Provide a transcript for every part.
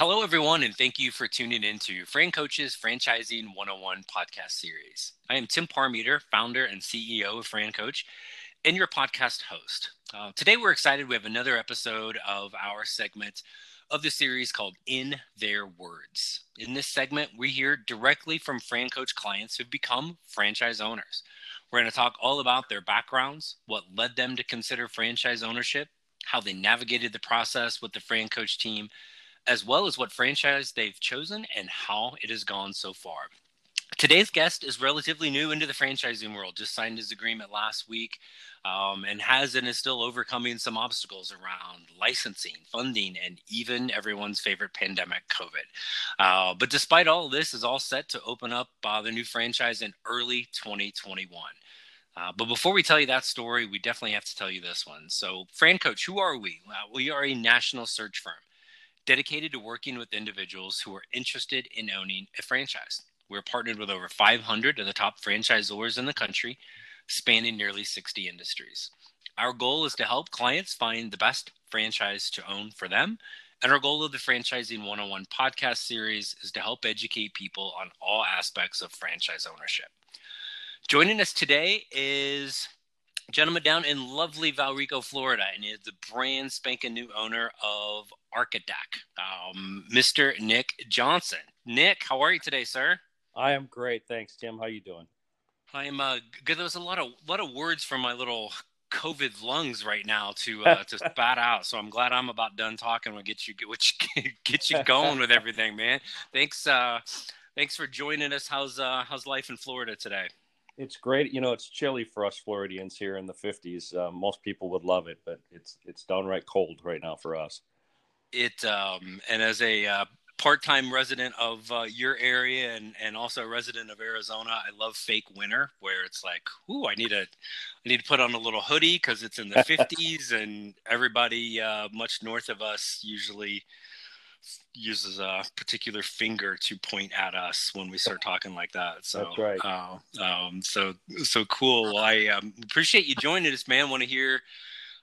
Hello, everyone, and thank you for tuning in to Fran Coach's Franchising 101 podcast series. I am Tim Parmeter, founder and CEO of Fran Coach, and your podcast host. Uh, today, we're excited. We have another episode of our segment of the series called In Their Words. In this segment, we hear directly from Fran Coach clients who've become franchise owners. We're going to talk all about their backgrounds, what led them to consider franchise ownership, how they navigated the process with the Fran Coach team, as well as what franchise they've chosen and how it has gone so far. Today's guest is relatively new into the franchising world, just signed his agreement last week, um, and has and is still overcoming some obstacles around licensing, funding, and even everyone's favorite pandemic, COVID. Uh, but despite all this, is all set to open up uh, the new franchise in early 2021. Uh, but before we tell you that story, we definitely have to tell you this one. So, Fran Coach, who are we? we are a national search firm dedicated to working with individuals who are interested in owning a franchise. We're partnered with over 500 of the top franchisors in the country, spanning nearly 60 industries. Our goal is to help clients find the best franchise to own for them. And our goal of the Franchising 101 podcast series is to help educate people on all aspects of franchise ownership. Joining us today is gentleman down in lovely Valrico, Florida, and is the brand spanking new owner of Archadeck, um, Mr. Nick Johnson. Nick, how are you today, sir? I am great, thanks, Tim. How you doing? I'm uh, good. There was a lot of lot of words from my little COVID lungs right now to uh, to spat out. So I'm glad I'm about done talking. We'll get you get, you, get you going with everything, man. Thanks, uh, thanks for joining us. How's uh, how's life in Florida today? It's great. You know, it's chilly for us Floridians here in the 50s. Uh, most people would love it, but it's it's downright cold right now for us. It um, and as a uh, part-time resident of uh, your area and, and also a resident of Arizona, I love fake winter where it's like, ooh, I need a, I need to put on a little hoodie because it's in the 50s and everybody uh, much north of us usually uses a particular finger to point at us when we start talking like that. So that's right. Uh, um, so so cool. Well, I um, appreciate you joining us, man. Want to hear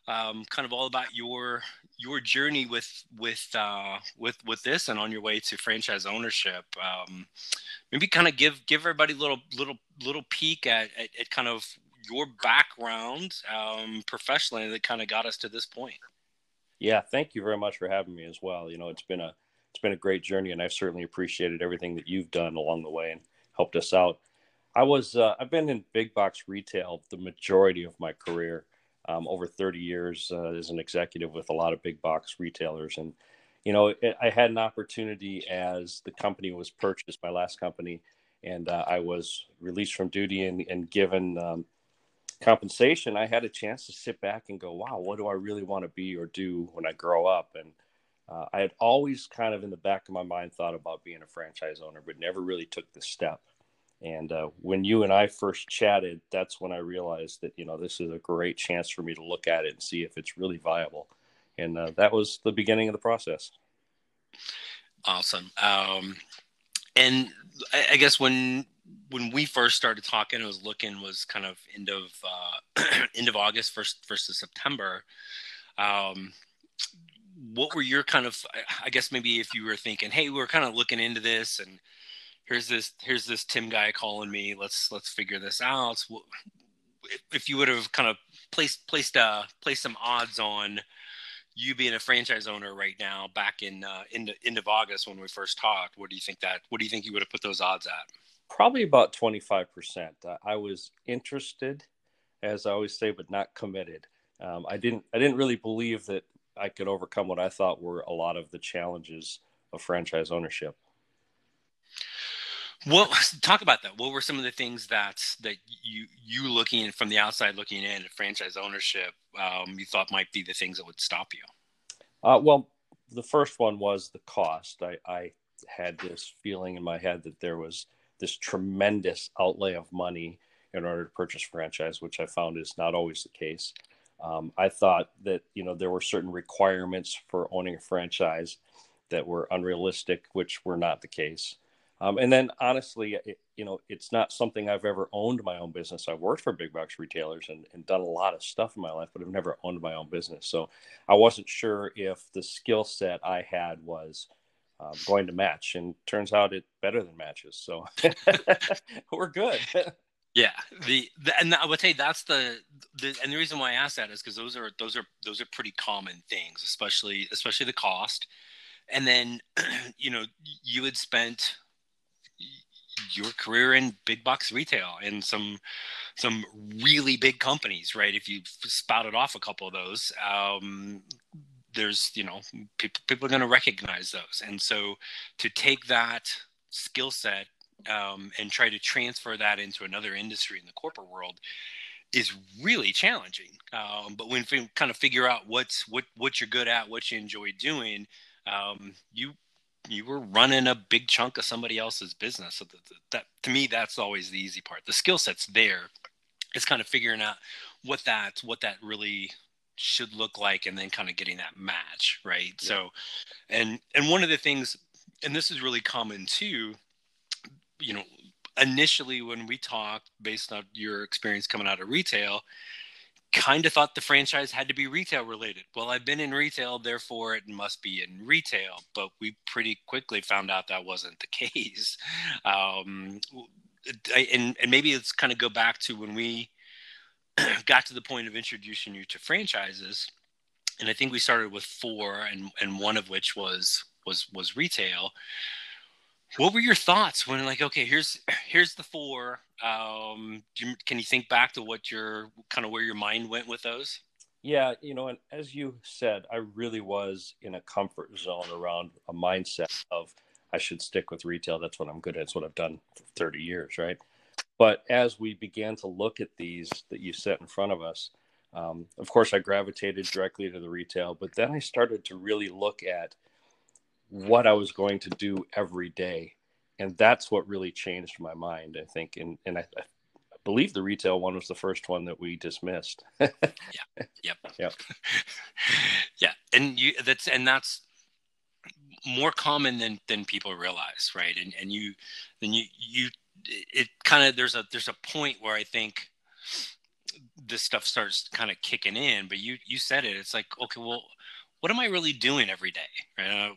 um, kind of all about your your journey with with uh, with with this and on your way to franchise ownership. Um, maybe kind of give give everybody a little little little peek at, at, at kind of your background um, professionally that kind of got us to this point. Yeah, thank you very much for having me as well. You know, it's been a it's been a great journey, and I've certainly appreciated everything that you've done along the way and helped us out. I was uh, I've been in big box retail the majority of my career, um, over 30 years uh, as an executive with a lot of big box retailers, and you know it, I had an opportunity as the company was purchased, my last company, and uh, I was released from duty and, and given um, compensation, I had a chance to sit back and go, wow, what do I really want to be or do when I grow up? And uh, I had always kind of in the back of my mind thought about being a franchise owner, but never really took the step. And uh, when you and I first chatted, that's when I realized that, you know, this is a great chance for me to look at it and see if it's really viable. And uh, that was the beginning of the process. Awesome. Um, and I, I guess when when we first started talking, it was looking was kind of end of uh, end of August, first first of September. Um, what were your kind of? I guess maybe if you were thinking, hey, we are kind of looking into this, and here's this here's this Tim guy calling me. Let's let's figure this out. If you would have kind of placed placed uh placed some odds on you being a franchise owner right now, back in uh, end end of August when we first talked, what do you think that? What do you think you would have put those odds at? Probably about 25%. Uh, I was interested, as I always say, but not committed. Um, I didn't. I didn't really believe that I could overcome what I thought were a lot of the challenges of franchise ownership. Well, talk about that. What were some of the things that that you you looking from the outside looking in at franchise ownership um, you thought might be the things that would stop you? Uh, well, the first one was the cost. I, I had this feeling in my head that there was this tremendous outlay of money in order to purchase franchise, which I found is not always the case. Um, I thought that you know there were certain requirements for owning a franchise that were unrealistic, which were not the case. Um, and then honestly, it, you know, it's not something I've ever owned my own business. I've worked for big box retailers and, and done a lot of stuff in my life, but I've never owned my own business. So I wasn't sure if the skill set I had was uh, going to match, and turns out it better than matches. So we're good. Yeah, the, the and I would say that's the, the and the reason why I asked that is because those are those are those are pretty common things, especially especially the cost, and then you know you had spent your career in big box retail and some some really big companies, right? If you spouted off a couple of those, um, there's you know people people are going to recognize those, and so to take that skill set um, and try to transfer that into another industry in the corporate world is really challenging. Um, but when you kind of figure out what's what what you're good at, what you enjoy doing, um, you you were running a big chunk of somebody else's business. So that, that to me, that's always the easy part. The skill set's there. It's kind of figuring out what that what that really should look like, and then kind of getting that match right. Yeah. So, and and one of the things, and this is really common too you know, initially when we talked based on your experience coming out of retail, kind of thought the franchise had to be retail related. Well, I've been in retail, therefore it must be in retail. But we pretty quickly found out that wasn't the case. Um, and, and maybe it's kind of go back to when we got to the point of introducing you to franchises. And I think we started with four, and, and one of which was was was retail. What were your thoughts when like okay here's here's the four um you, can you think back to what your kind of where your mind went with those? Yeah you know and as you said i really was in a comfort zone around a mindset of i should stick with retail. That's what i'm good at. It's what i've done for 30 years right but as we began to look at these that you set in front of us um, of course i gravitated directly to the retail but then i started to really look at what I was going to do every day. And that's what really changed my mind, I think. And, and I, I believe the retail one was the first one that we dismissed. yeah. Yep. Yep. yeah. And you, that's, and that's more common than, than people realize. Right. And, and you, then you, you, it kind of, there's a, there's a point where I think this stuff starts kind of kicking in, but you, you said it, it's like, okay, well, what am I really doing every day? Right?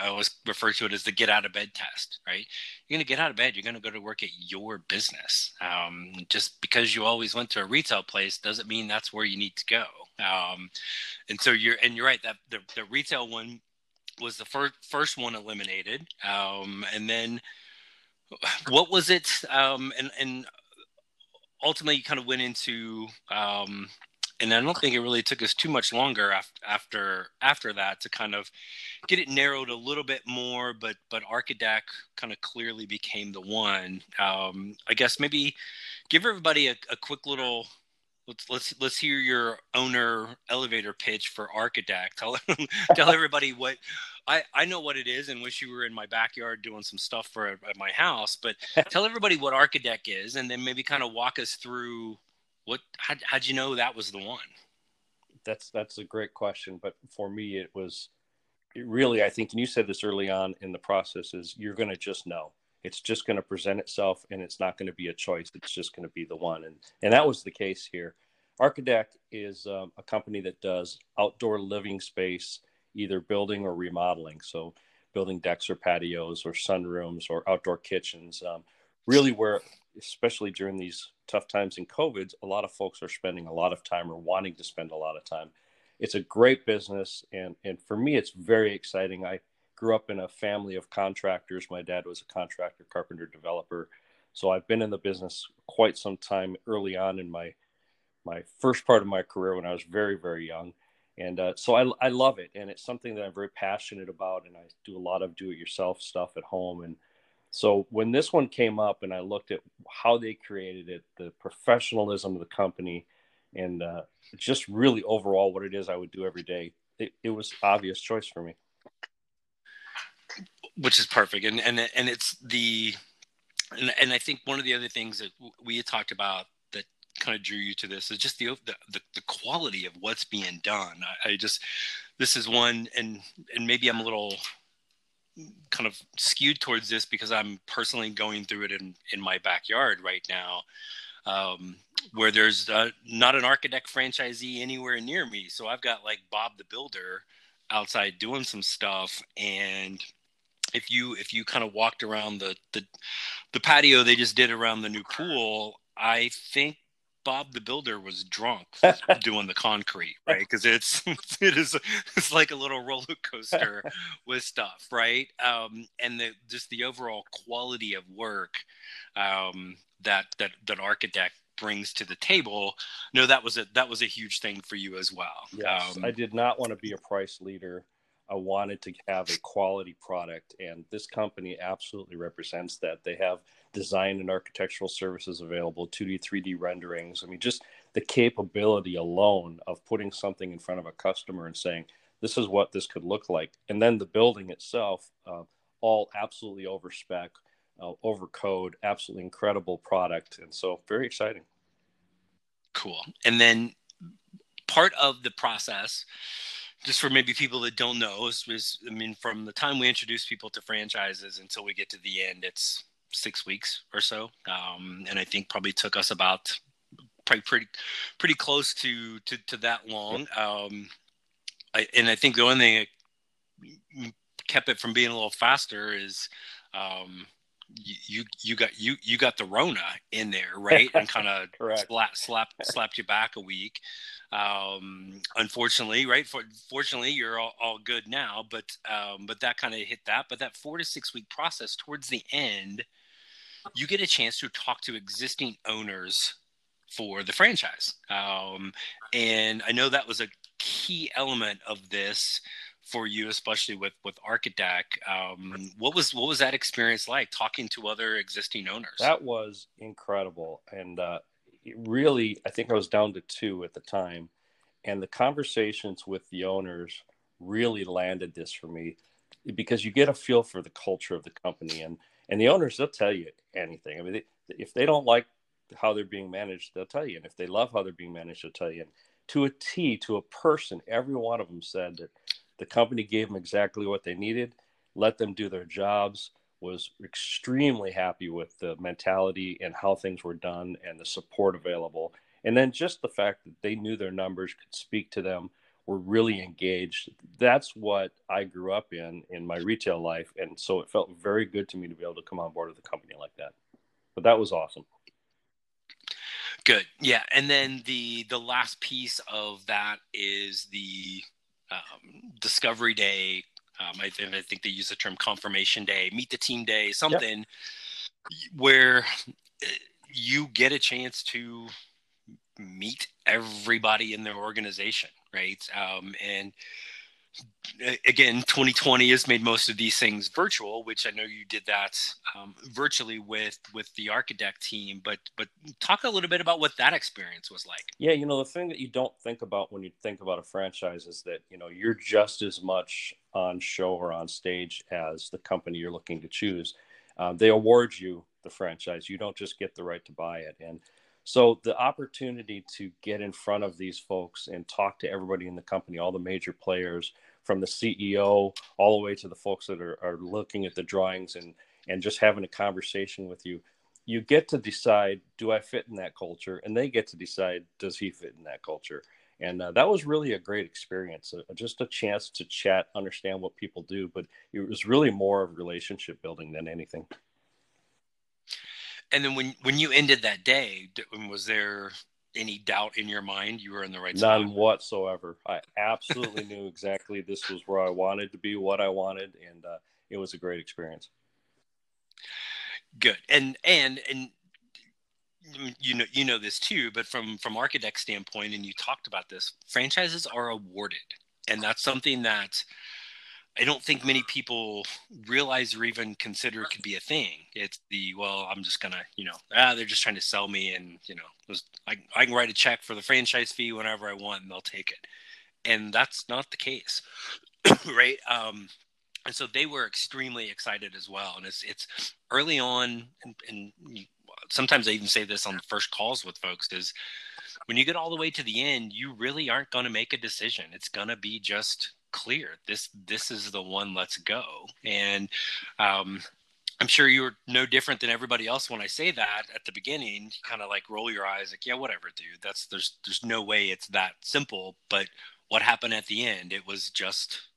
I always refer to it as the get out of bed test, right? You're to get out of bed. You're to go to work at your business. Um, just because you always went to a retail place doesn't mean that's where you need to go. Um, and so you're, and you're right that the, the retail one was the first, first one eliminated. Um, and then what was it? Um, and, and ultimately you kind of went into, um, and I don't think it really took us too much longer after after after that to kind of get it narrowed a little bit more. But but Archadeck kind of clearly became the one. Um, I guess maybe give everybody a, a quick little let's let's let's hear your owner elevator pitch for Archadeck. Tell tell everybody what I I know what it is and wish you were in my backyard doing some stuff for at my house. But tell everybody what Archadeck is, and then maybe kind of walk us through what how, how'd you know that was the one that's that's a great question but for me it was it really i think and you said this early on in the process is you're going to just know it's just going to present itself and it's not going to be a choice it's just going to be the one and and that was the case here Archadeck is um, a company that does outdoor living space either building or remodeling so building decks or patios or sunrooms or outdoor kitchens um, really where especially during these tough times in COVID, a lot of folks are spending a lot of time or wanting to spend a lot of time. It's a great business, and and for me, it's very exciting. I grew up in a family of contractors. My dad was a contractor, carpenter, developer, so I've been in the business quite some time. Early on in my my first part of my career, when I was very very young, and uh, so I I love it, and it's something that I'm very passionate about, and I do a lot of do-it-yourself stuff at home, and so when this one came up and I looked at how they created it, the professionalism of the company, and uh, just really overall what it is I would do every day, it, it was obvious choice for me. Which is perfect, and and and it's the, and, and I think one of the other things that we had talked about that kind of drew you to this is just the the, the, the quality of what's being done. I, I just this is one, and and maybe I'm a little kind of skewed towards this because I'm personally going through it in, in my backyard right now, um, where there's uh, not an Archadeck franchisee anywhere near me. So I've got like Bob the Builder outside doing some stuff, and if you if you kind of walked around the the the patio they just did around the new pool, I think Bob the Builder was drunk doing the concrete, right? Because it's it is it's like a little roller coaster with stuff, right? Um, and the just the overall quality of work um, that that that Archadeck brings to the table. No, that was a that was a huge thing for you as well. Yes, um, I did not want to be a price leader. I wanted to have a quality product, and this company absolutely represents that. They have design and architectural services available, 2D, 3D renderings. I mean, just the capability alone of putting something in front of a customer and saying, this is what this could look like. And then the building itself, uh, all absolutely over spec, uh, over code, absolutely incredible product. And so, very exciting. Cool. And then part of the process, just for maybe people that don't know, is, is I mean, from the time we introduce people to franchises until we get to the end, it's six weeks or so, um, and I think probably took us about probably pretty pretty close to to, to that long. Um, I, and I think the only thing that kept it from being a little faster is um, you you got you you got the Rona in there, right? And kind of slap slap slapped you back a week. Um, unfortunately, right? For, fortunately, you're all, all good now, but um, but that kind of hit that. But that four to six week process towards the end, you get a chance to talk to existing owners for the franchise. Um, and I know that was a key element of this for you, especially with with Archadeck. Um, what was what was that experience like talking to other existing owners? That was incredible, and uh, really, I think I was down to two at the time, and the conversations with the owners really landed this for me because you get a feel for the culture of the company and and the owners they'll tell you anything i mean they, if they don't like how they're being managed they'll tell you and if they love how they're being managed they'll tell you and to a t to a person every one of them said that the company gave them exactly what they needed let them do their jobs was extremely happy with the mentality and how things were done and the support available and then just the fact that they knew their numbers could speak to them were really engaged. That's what I grew up in in my retail life, and so it felt very good to me to be able to come on board with a company like that. But that was awesome. Good, yeah. And then the the last piece of that is the um, discovery day. Um, I, I, think they use the term confirmation day, meet the team day, something yep. where uh, you get a chance to meet everybody in their organization right? Um, and again, 2020 has made most of these things virtual, which I know you did that um, virtually with with the Archadeck team. But but talk a little bit about what that experience was like. Yeah, you know, the thing that you don't think about when you think about a franchise is that you know you're just as much on show or on stage as the company you're looking to choose. Um, they award you the franchise. You don't just get the right to buy it, and so the opportunity to get in front of these folks and talk to everybody in the company, all the major players, from the CEO all the way to the folks that are, are looking at the drawings and and just having a conversation with you, you get to decide, do I fit in that culture? And they get to decide, does he fit in that culture? And uh, that was really a great experience, uh, just a chance to chat, understand what people do. But it was really more of relationship building than anything. And then when when you ended that day, was there any doubt in your mind you were in the right None spot? whatsoever. I absolutely knew exactly this was where I wanted to be, what I wanted, and uh, it was a great experience. Good, and and and you know you know this too, but from from Archadeck standpoint, and you talked about this, franchises are awarded, and that's something that I don't think many people realize or even consider it could be a thing. It's the well, I'm just gonna, you know, ah, they're just trying to sell me, and you know, I, I can write a check for the franchise fee whenever I want, and they'll take it. And that's not the case, right? Um, and so they were extremely excited as well. And it's it's early on, and, and sometimes I even say this on the first calls with folks is when you get all the way to the end, you really aren't going to make a decision. It's going to be just clear this this is the one let's go and um, i'm sure you're no different than everybody else when i say that at the beginning you kind of like roll your eyes like yeah whatever dude that's there's there's no way it's that simple but what happened at the end it was just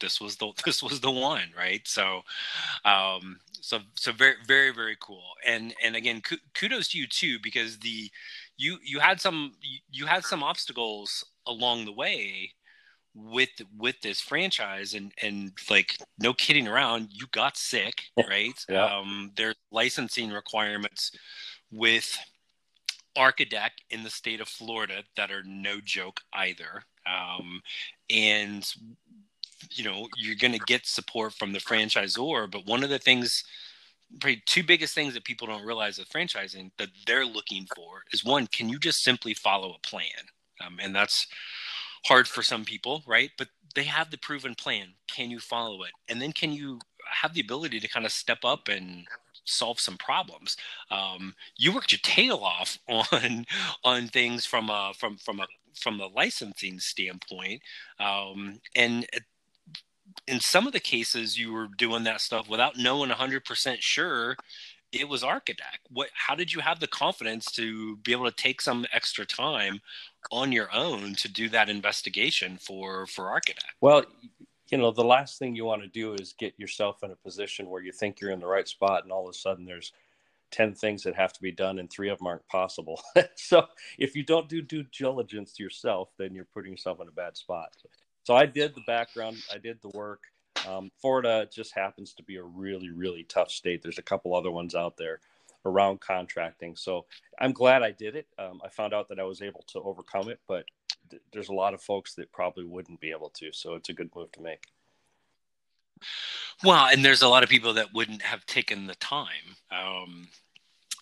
this was the this was the one, right? So, um, so so very very very cool. And and again, kudos to you too because the you you had some you had some obstacles along the way with with this franchise and and like no kidding around you got sick right yeah. um there's licensing requirements with Archadeck in the state of Florida that are no joke either. Um, and you know you're going to get support from the franchisor, but one of the things, probably two biggest things that people don't realize with franchising that they're looking for is one, can you just simply follow a plan? Um, and that's hard for some people, right? But they have the proven plan. Can you follow it? And then can you have the ability to kind of step up and solve some problems. Um, you worked your tail off on on things from a from from a from the licensing standpoint, um, and in some of the cases you were doing that stuff without knowing 100% sure it was Archadeck. What? How did you have the confidence to be able to take some extra time on your own to do that investigation for for Archadeck? Well, you know, the last thing you want to do is get yourself in a position where you think you're in the right spot and all of a sudden there's 10 things that have to be done and three of them aren't possible. so if you don't do due diligence yourself, then you're putting yourself in a bad spot. So I did the background, I did the work. Um, Florida just happens to be a really, really tough state. There's a couple other ones out there around contracting. So I'm glad I did it. Um, I found out that I was able to overcome it, but there's a lot of folks that probably wouldn't be able to. So it's a good move to make. Well, and there's a lot of people that wouldn't have taken the time. Um,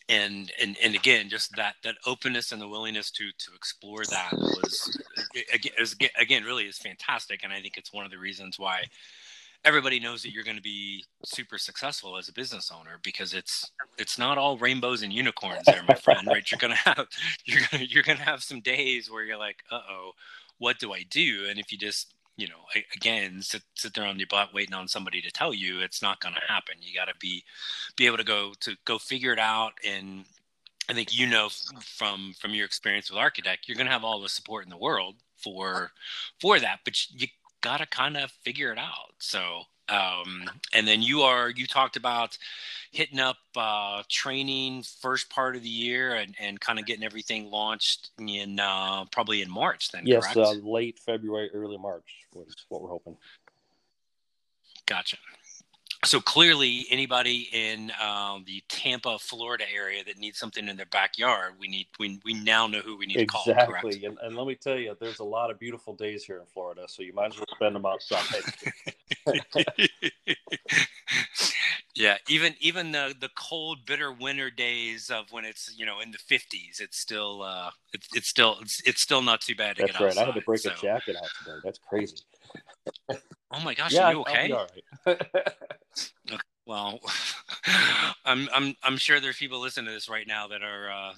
and and and again, just that that openness and the willingness to to explore that was again, again really is fantastic. And I think it's one of the reasons why everybody knows that you're going to be super successful as a business owner because it's it's not all rainbows and unicorns there my friend right? You're going to have you're going to you're going to have some days where you're like uh-oh what do i do? And if you just you know again sit sit there on your butt waiting on somebody to tell you it's not going to happen. You got to be be able to go to go figure it out. And i think you know from from your experience with Archadeck you're going to have all the support in the world for for that. But you got to kind of figure it out. So, um, and then you are, you talked about hitting up uh, training first part of the year and, and kind of getting everything launched in uh, probably in March then, yes, uh, late February, early March was what we're hoping. Gotcha so clearly anybody in um, the tampa florida area that needs something in their backyard we need we, we now know who we need exactly. to call exactly and, and let me tell you there's a lot of beautiful days here in florida so you might as well spend them outside yeah even even the the cold bitter winter days of when it's you know in the 50s it's still uh it's, it's still it's, it's still not too bad to that's get right outside, i had to break so. a jacket out today that's crazy oh my gosh yeah, are you okay right. okay. Well, I'm I'm I'm sure there's people listening to this right now that are uh,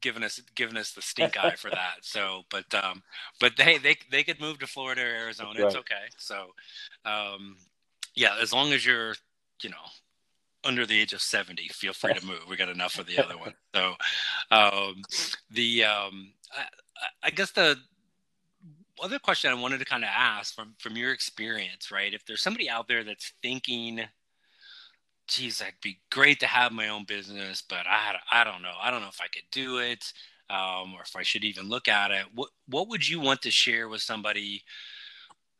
giving us giving us the stink eye for that. So, but um, but they they they could move to Florida or Arizona. Right. It's okay. So, um, yeah, as long as you're you know under the age of 70 feel free to move we got enough of the other one so um, the um, I, I, guess the other question i wanted to kind of ask from from your experience right if there's somebody out there that's thinking geez, that'd be great to have my own business, but I, I don't know. I don't know if I could do it, um, or if I should even look at it. What, what would you want to share with somebody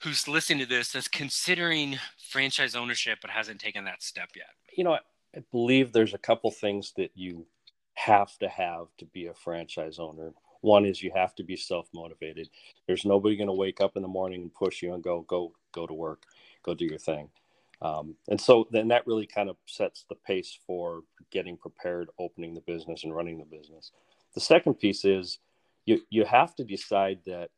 who's listening to this that's considering franchise ownership but hasn't taken that step yet? You know, I believe there's a couple things that you have to have to be a franchise owner. One is you have to be self motivated. There's nobody going to wake up in the morning and push you and go, go, go to work, go do your thing. Um, and so then that really kind of sets the pace for getting prepared, opening the business, and running the business. The second piece is you you have to decide that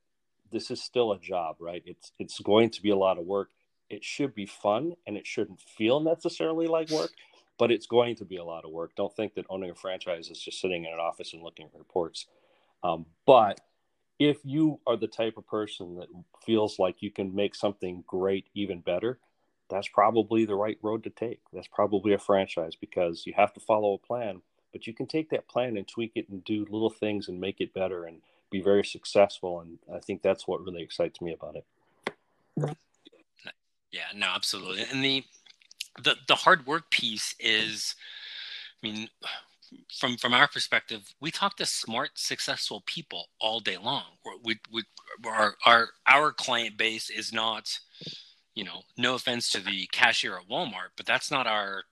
this is still a job, right? It's it's going to be a lot of work. It should be fun, and it shouldn't feel necessarily like work, but it's going to be a lot of work. Don't think that owning a franchise is just sitting in an office and looking at reports. Um, but if you are the type of person that feels like you can make something great even better, that's probably the right road to take. That's probably a franchise because you have to follow a plan, but you can take that plan and tweak it and do little things and make it better and be very successful. And I think that's what really excites me about it. Yeah, no, absolutely. And the the the hard work piece is, I mean, from from our perspective, we talk to smart, successful people all day long. We we our our our client base is not, you know, no offense to the cashier at Walmart, but that's not our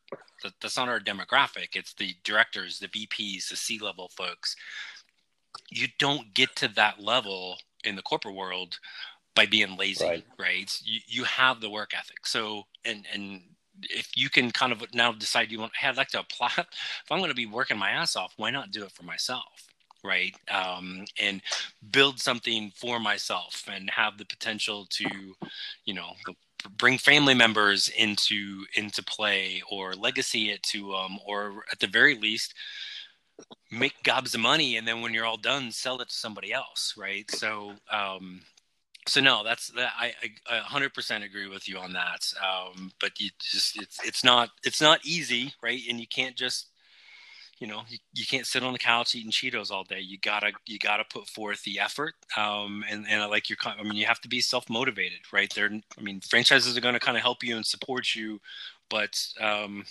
that's not our demographic. It's the directors, the VPs, the C level folks. You don't get to that level in the corporate world by being lazy, right? right? You you have the work ethic. So and and if you can kind of now decide you want, hey, I'd like to apply. If I'm going to be working my ass off, why not do it for myself? Right. Um, and build something for myself and have the potential to, you know, bring family members into into play or legacy it to them or at the very least make gobs of money and then when you're all done sell it to somebody else right so um so no that's that I, I 100% agree with you on that um, but you just it's it's not it's not easy right and you can't just you know you, you can't sit on the couch eating cheetos all day you gotta you gotta put forth the effort um, and and like your i mean you have to be self-motivated right there i mean franchises are going to kind of help you and support you but um,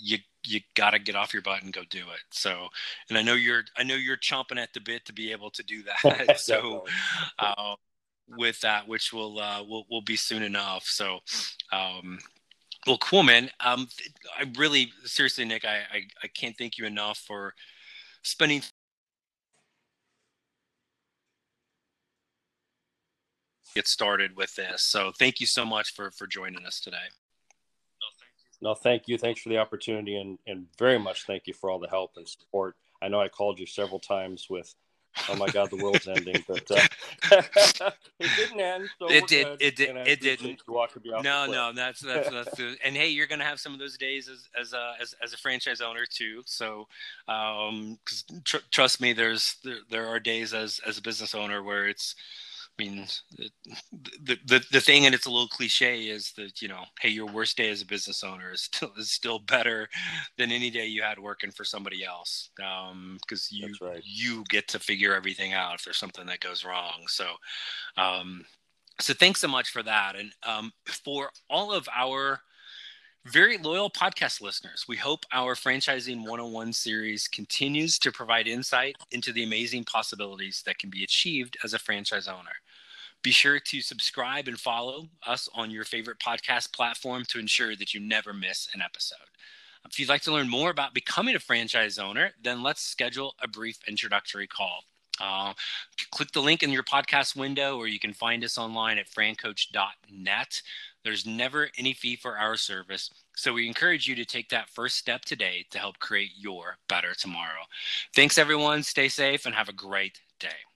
you you got to get off your butt and go do it. So, and I know you're I know you're chomping at the bit to be able to do that. so, uh, with that, which will uh, will will be soon enough. So, um, well, cool, man. Um, I really seriously, Nick, I, I I can't thank you enough for spending get started with this. So, thank you so much for for joining us today. No, thank you. Thanks for the opportunity, and and very much thank you for all the help and support. I know I called you several times with oh my god, the world's ending. But uh, it didn't end. So it, did, it did. It didn't. No, no, that's that's that's. and hey, you're gonna have some of those days as as a as, as a franchise owner too. So, um, tr- trust me, there's there, there are days as as a business owner where it's I mean, the, the the thing, and it's a little cliche, is that you know, hey, your worst day as a business owner is still is still better than any day you had working for somebody else, because um, you right. you get to figure everything out if there's something that goes wrong. So, um, so thanks so much for that, and um, for all of our very loyal podcast listeners. We hope our Franchising 101 series continues to provide insight into the amazing possibilities that can be achieved as a franchise owner. Be sure to subscribe and follow us on your favorite podcast platform to ensure that you never miss an episode. If you'd like to learn more about becoming a franchise owner, then let's schedule a brief introductory call. Uh, click the link in your podcast window, or you can find us online at francoach.net. There's never any fee for our service, so we encourage you to take that first step today to help create your better tomorrow. Thanks, everyone. Stay safe and have a great day.